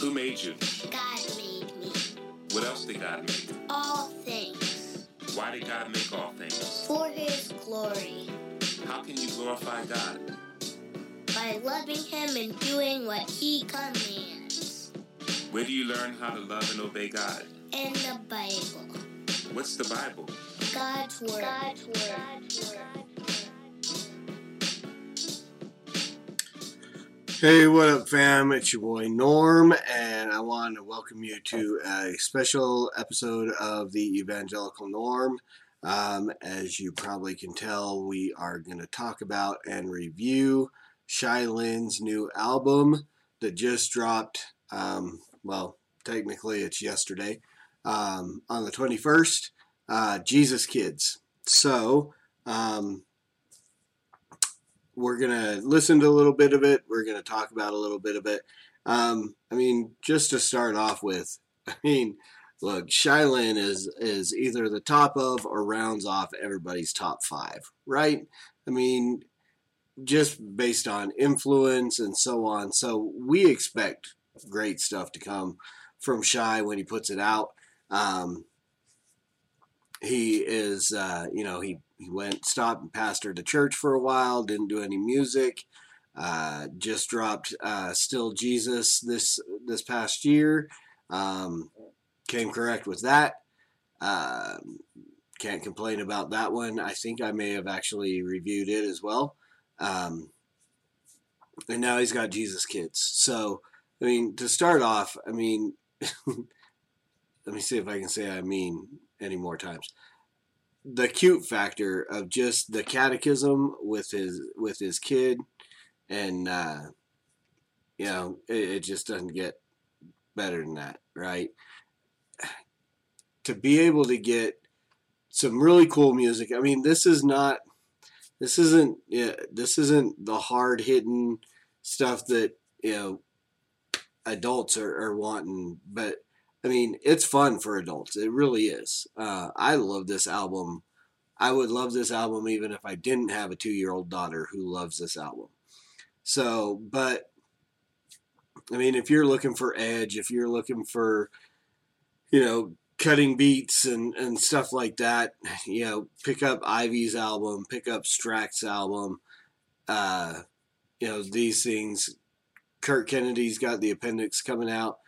Who made you? God made me. What else did God make? All things. Why did God make all things? For His glory. How can you glorify God? By loving Him and doing what He commands. Where do you learn how to love and obey God? In the Bible. What's the Bible? God's Word. God's Word. Hey, what up, fam? It's your boy Norm, and I want to welcome you to a special episode of the Evangelical Norm. Um, as you probably can tell, we are going to talk about and review Shai Linne's new album that just dropped. Um, well, technically, it's yesterday um, on the 21st. Uh, Jesus Kids. So, um, we're going to listen to a little bit of it. We're going to talk about a little bit of it. Um, I mean, just to start off with, I mean, look, Shai Linne is is either the top of or rounds off everybody's top five, right? I mean, just based on influence and so on. So we expect great stuff to come from Shai when he puts it out. Um, he is, uh, you know, he he went stopped and pastored the church for a while. Didn't do any music. Uh, just dropped uh, "Still Jesus" this this past year. Um, came correct with that. Uh, can't complain about that one. I think I may have actually reviewed it as well. Um, and now he's got Jesus Kids. So, I mean, to start off, I mean, let me see if I can say I mean any more times. The cute factor of just the catechism with his with his kid and uh you know it, it just doesn't get better than that right? To be able to get some really cool music i mean this is not this isn't yeah, this isn't the hard hitting stuff that you know adults are, are wanting but I mean, it's fun for adults. It really is. Uh, I love this album. I would love this album even if I didn't have a two year old daughter who loves this album. So, but I mean, if you're looking for edge, if you're looking for, you know, cutting beats and, and stuff like that, you know, pick up Ivy's album, pick up Strax's album. Uh, you know, these things. Kurt Kennedy's got the appendix coming out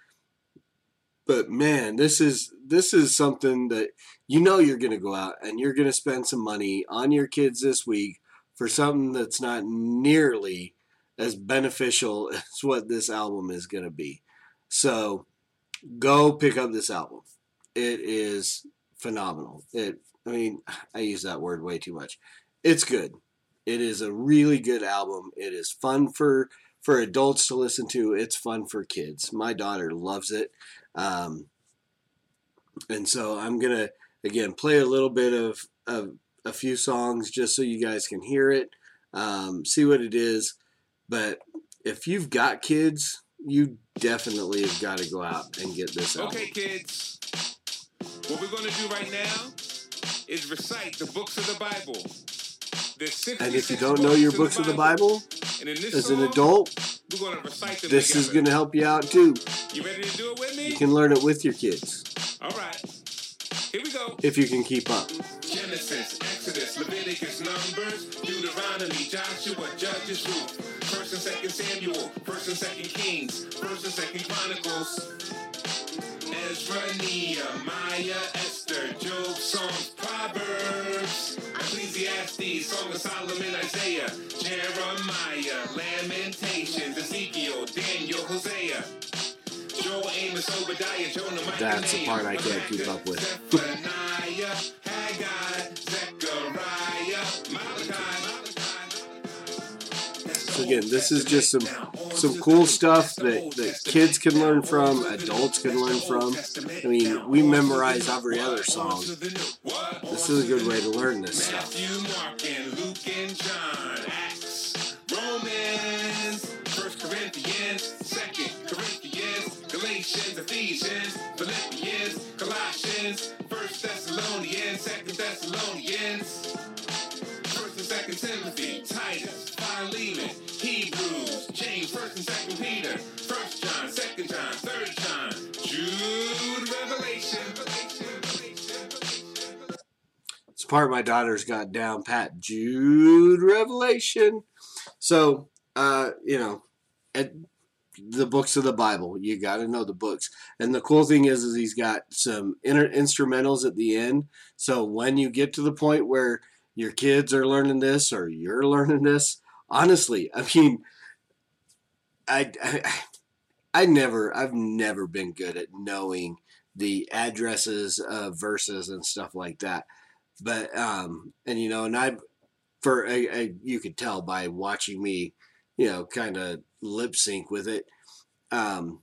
but man, this is this is something that you know you're going to go out and you're going to spend some money on your kids this week for something that's not nearly as beneficial as what this album is going to be. So go pick up this album. It is phenomenal. It I mean, I use that word way too much. It's good. It is a really good album. It is fun for for adults to listen to. It's fun for kids. My daughter loves it. Um, and so I'm going to, again, play a little bit of, of a few songs just so you guys can hear it, um, see what it is. But if you've got kids, you definitely have got to go out and get this album. Okay, kids. What we're going to do right now is recite the books of the Bible. And if you don't know your books of the Bible, as an adult, this is going to help you out too. You ready to do it with me? You can learn it with your kids. All right. Here we go. If you can keep up. Genesis, Exodus, Leviticus, Numbers, Deuteronomy, Joshua, Judges, Ruth, First and Second Samuel, First and Second Kings, First and Second Chronicles, Ezra, Nehemiah, Esther, Job, Psalms, Proverbs, Ecclesiastes, Song of Solomon, Isaiah, Jeremiah, Lamentations, Ezekiel, Daniel, Hosea. Joel, Amos, Obadiah, Jonah, Micah, That's the part I can't keep up with. Zephaniah, Haggai, Zechariah, Malachi. So again, this is just some some cool stuff that, that kids can learn from, adults can learn from. I mean, we memorize every other song. This is a good way to learn this stuff. Matthew, Mark, and Luke, and John, Acts, Romans, Corinthians, Corinthians, Galatians, Ephesians, part my daughter's got down pat. Jude Revelation. So, uh, you know, at the books of the Bible, you got to know the books. And the cool thing is, is he's got some instrumentals at the end. So when you get to the point where your kids are learning this or you're learning this, honestly, I mean, I, I, I never, I've never been good at knowing the addresses of verses and stuff like that. But um, and you know, and I, for I, I, you could tell by watching me, you know, kind of lip sync with it. Um,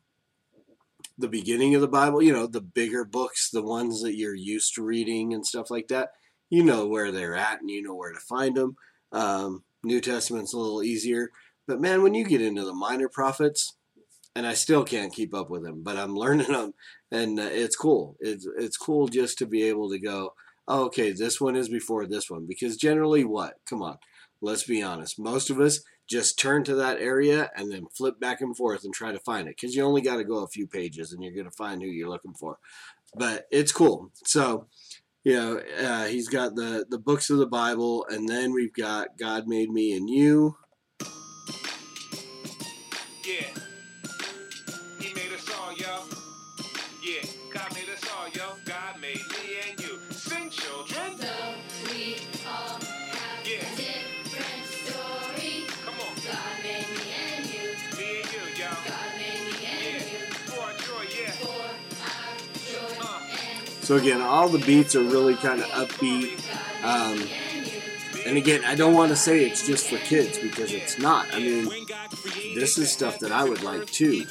the beginning of the Bible, you know, the bigger books, the ones that you're used to reading and stuff like that, you know where they're at and you know where to find them. Um, New Testament's a little easier, but man, when you get into the minor prophets, and I still can't keep up with them, but I'm learning them, and uh, it's cool. It's it's cool just to be able to go, okay, this one is before this one, because generally, what? Come on, let's be honest. Most of us just turn to that area and then flip back and forth and try to find it, because you only got to go a few pages and you're going to find who you're looking for. But it's cool. So. You know, uh, he's got the, the books of the Bible, and then we've got God Made Me and You, So again, all the beats are really kind of upbeat. Um, and again, I don't want to say it's just for kids because it's not. I mean, this is stuff that I would like too.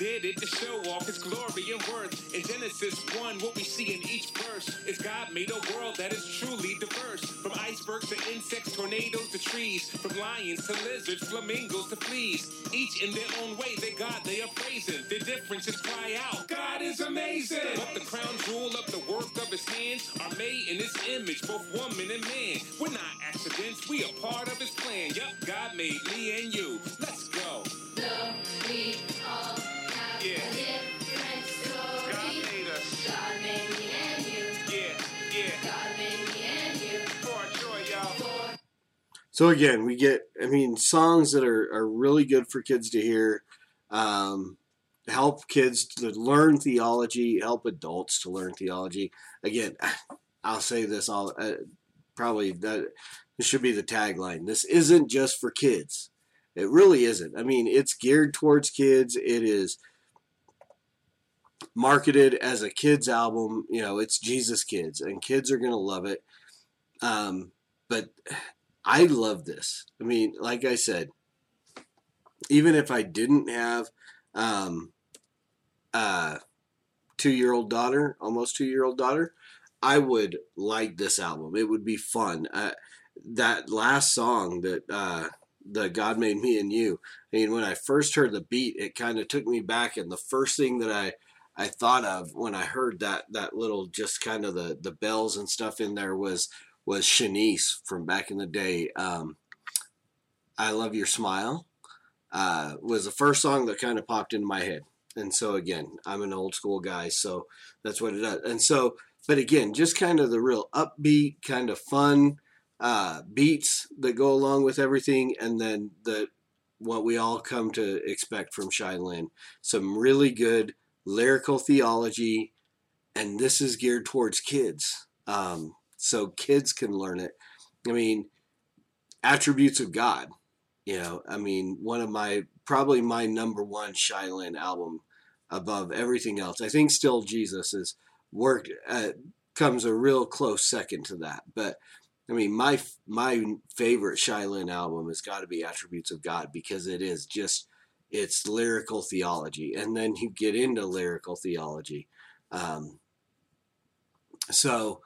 Lions to lizards, flamingos to fleas. Each in their own way, they God, they are praising. Their differences cry out, God is amazing. But the crown jewel of the work of his hands are made in his image, both woman and man. We're not accidents, we are part of his plan. Yup, God made me and you. Let's go. Though so again, we get, I mean, songs that are, are really good for kids to hear, um, help kids to learn theology, help adults to learn theology. Again, I'll say this all, uh, probably that this should be the tagline. This isn't just for kids. It really isn't. I mean, it's geared towards kids. It is marketed as a kids album. You know, it's Jesus Kids, and kids are gonna love it. Um, but I love this. I mean, like I said, even if I didn't have um, a two-year-old daughter, almost two-year-old daughter, I would like this album. It would be fun. Uh, that last song that uh, the God Made Me and You. I mean, when I first heard the beat, it kind of took me back, and the first thing that I I thought of when I heard that that little just kind of the the bells and stuff in there was was Shanice from back in the day. Um, I love your smile uh, was the first song that kind of popped into my head, and so again, I'm an old school guy, so that's what it does. And so, but again, just kind of the real upbeat, kind of fun uh, beats that go along with everything, and then the what we all come to expect from Shai Linne. Some really good lyrical theology, and this is geared towards kids, um, so kids can learn it. I mean, attributes of God. You know, I mean, one of my probably my number one Shai Linne album above everything else. I think still Jesus is work uh, comes a real close second to that, but I mean, my my favorite Shai Linne album has got to be Attributes of God because it is just it's lyrical theology, and then you get into lyrical theology. Um, so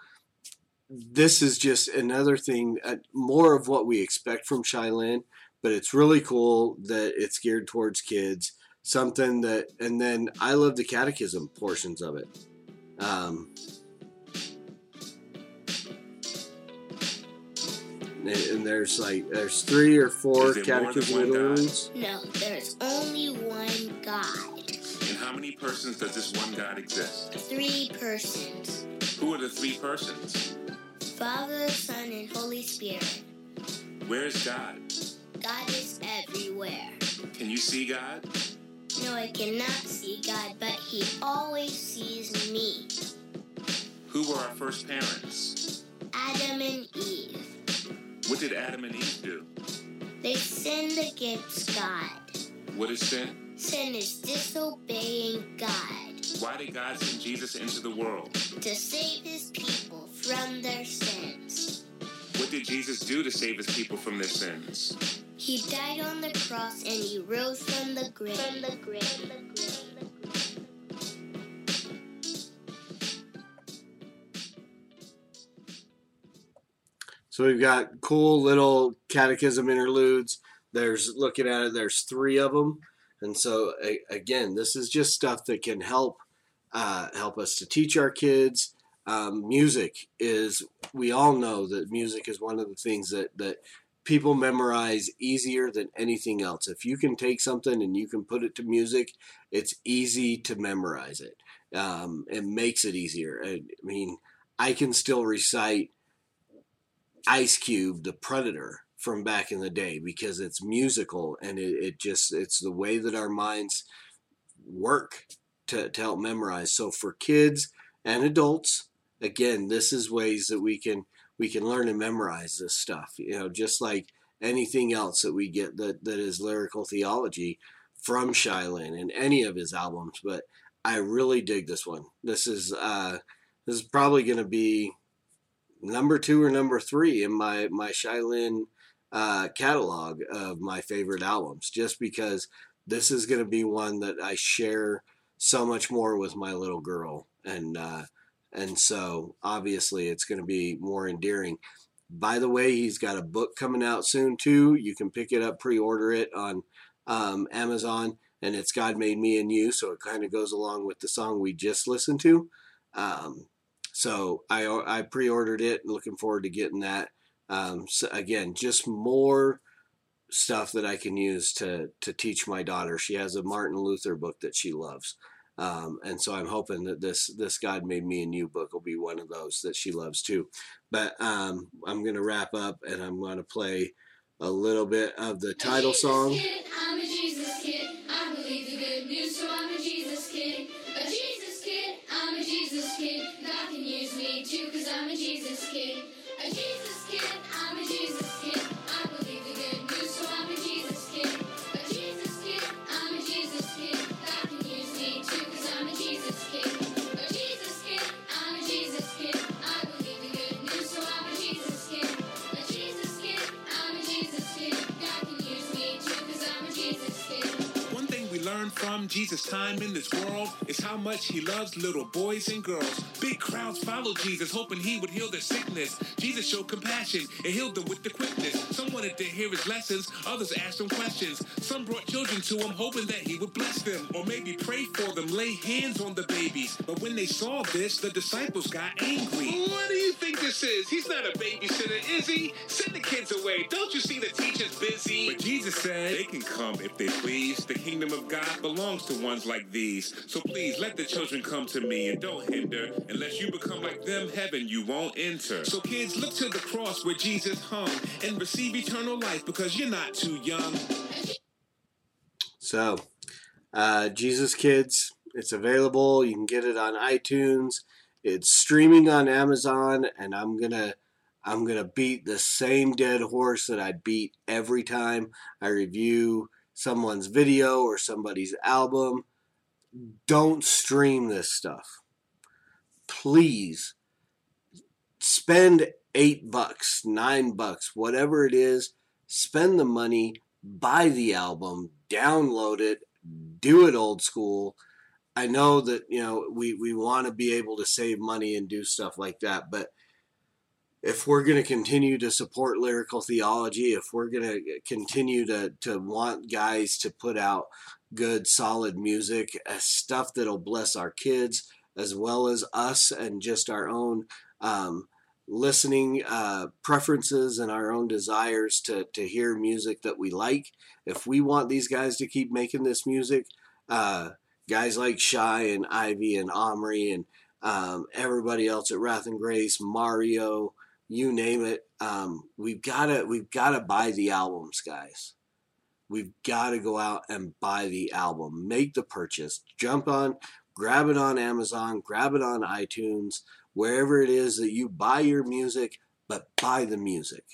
this is just another thing, uh, more of what we expect from Shai Linne, but it's really cool that it's geared towards kids. Something that, and then I love the catechism portions of it. Um, and, and there's like there's three or four Is there more than catechism one God? No, there's only one God. And how many persons does this one God exist? Three persons. Who are the three persons? Father, Son, and Holy Spirit. Where is God? God is everywhere. Can you see God? No, I cannot see God, but He always sees me. Who were our first parents? Adam and Eve. What did Adam and Eve do? They sinned against God. What is sin? Sin is disobeying God Why did God send Jesus into the world? to save His people from their sins. What did Jesus do to save his people from their sins? He died on the cross and He rose from the grave. From the grave. So we've got cool little catechism interludes. There's looking at it. There's three of them, and so a, again, this is just stuff that can help uh, help us to teach our kids. Um, music is we all know that music is one of the things that that people memorize easier than anything else. If you can take something and you can put it to music, it's easy to memorize it. Um, it makes it easier. I, I mean, I can still recite Ice Cube, the Predator from back in the day because it's musical and it, it just it's the way that our minds work to, to help memorize. So for kids and adults, again, this is ways that we can we can learn and memorize this stuff. You know, just like anything else that we get that, that is lyrical theology from Shai Linne and any of his albums. But I really dig this one. This is uh this is probably gonna be number two or number three in my my Shai Linne uh, catalog of my favorite albums, just because this is going to be one that I share so much more with my little girl, and uh, and so obviously it's going to be more endearing. By the way, he's got a book coming out soon too. You can pick it up, pre-order it on um, Amazon, and it's God Made Me and You, so it kind of goes along with the song we just listened to. Um, so I I pre-ordered it. Looking forward to getting that. Um, so again, just more stuff that I can use to to teach my daughter. She has a Martin Luther book that she loves, um, and so I'm hoping that this this God made me and you book will be one of those that she loves too. But um, I'm gonna wrap up and I'm gonna play a little bit of the title song. Kid, I'm a Jesus kid. Jesus' time in this world is how much he loves little boys and girls. Big crowds followed Jesus, hoping he would heal their sickness. Jesus showed compassion and healed them with the quickness. Some wanted to hear his lessons, others asked him questions. Some brought children to him, hoping that he would bless them, or maybe pray for them, lay hands on the babies. But when they saw this, the disciples got angry. What do you think this is? He's not a babysitter, is he? Send the kids away. Don't you see the teacher's busy? But Jesus said they can come if they please. The kingdom of God belongs to ones like these. So please let the children come to me and don't hinder. Unless you become like them, heaven you won't enter. So kids, look to the cross where Jesus hung and receive eternal life because you're not too young. So, uh, Jesus Kids, it's available. You can get it on iTunes. It's streaming on Amazon, and I'm gonna I'm gonna beat the same dead horse that I beat every time I review someone's video or somebody's album. Don't stream this stuff. Please spend eight bucks, nine bucks, whatever it is. Spend the money, buy the album, download it, do it old school. I know that you know we we want to be able to save money and do stuff like that, but if we're going to continue to support lyrical theology, if we're going to continue to to want guys to put out good solid music, uh, stuff that'll bless our kids as well as us and just our own um, listening uh, preferences and our own desires to to hear music that we like. If we want these guys to keep making this music, uh, guys like Shai and Ivy and Omri and um, everybody else at Wrath and Grace, Mario, you name it. Um, we've gotta we've gotta buy the albums, guys. We've got to go out and buy the album, make the purchase, jump on, grab it on Amazon, grab it on iTunes, wherever it is that you buy your music, but buy the music.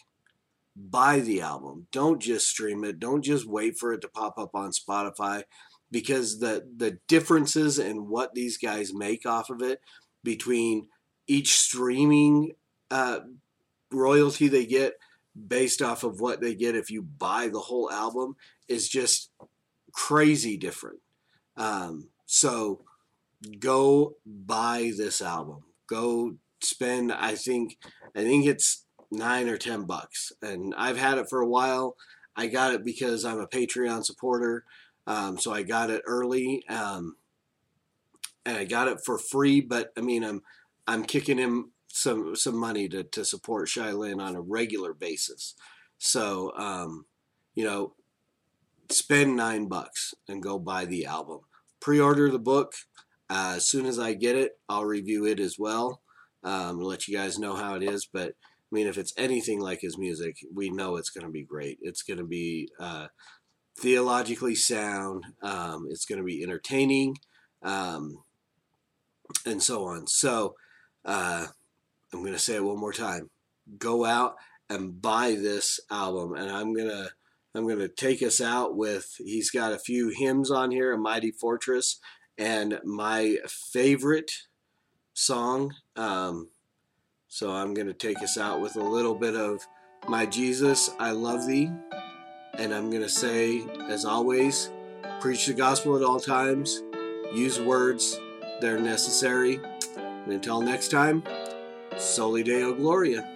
Buy the album. Don't just stream it. Don't just wait for it to pop up on Spotify because the the differences in what these guys make off of it between each streaming uh, royalty they get based off of what they get if you buy the whole album is just crazy different. Um, so go buy this album. Go spend. I think I think it's nine or ten bucks, and I've had it for a while. I got it because I'm a Patreon supporter, um, so I got it early, um, and I got it for free. But I mean, I'm I'm kicking him some some money to to support Shai Linne on a regular basis. So um, you know, spend nine bucks and go buy the album. Pre-order the book. Uh, as soon as I get it, I'll review it as well. Um, let you guys know how it is. But I mean, if it's anything like his music, we know it's going to be great. It's going to be uh, theologically sound. Um, it's going to be entertaining, um, and so on. So uh, I'm going to say it one more time. Go out and buy this album, and I'm gonna I'm gonna take us out with. He's got a few hymns on here, a mighty fortress, and my favorite song. Um, so I'm going to take us out with a little bit of My Jesus, I Love Thee. And I'm going to say, as always, preach the gospel at all times, use words that are necessary. And until next time, Soli Deo Gloria.